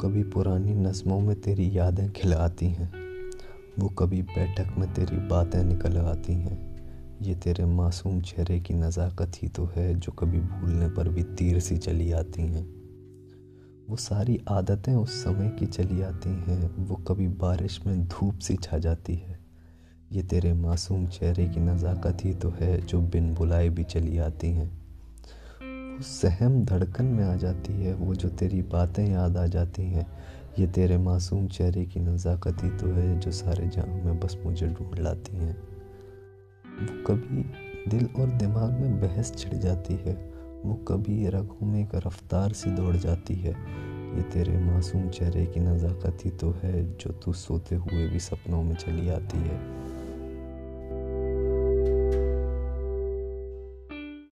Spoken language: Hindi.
कभी पुरानी नज़मों में तेरी यादें खिलाती हैं। वो कभी बैठक में तेरी बातें निकल आती हैं। ये तेरे मासूम चेहरे की नज़ाकत ही तो है जो कभी भूलने पर भी तीर सी चली आती हैं। वो सारी आदतें उस समय की चली आती हैं। वो कभी बारिश में धूप सी छा जाती है। ये तेरे मासूम चेहरे की नज़ाकत ही तो है जो बिन बुलाए भी चली आती हैं। वो सहम धड़कन में आ जाती है, वो जो तेरी बातें याद आ जाती हैं, ये तेरे मासूम चेहरे की नज़ाकत तो है जो सारे जहाँ में बस मुझे ढूंढ लाती हैं। वो कभी दिल और दिमाग में बहस छिड़ जाती है, वो कभी रगों में एक रफ्तार सी दौड़ जाती है। ये तेरे मासूम चेहरे की नज़ाकत तो है जो तू सोते हुए भी सपनों में चली आती है।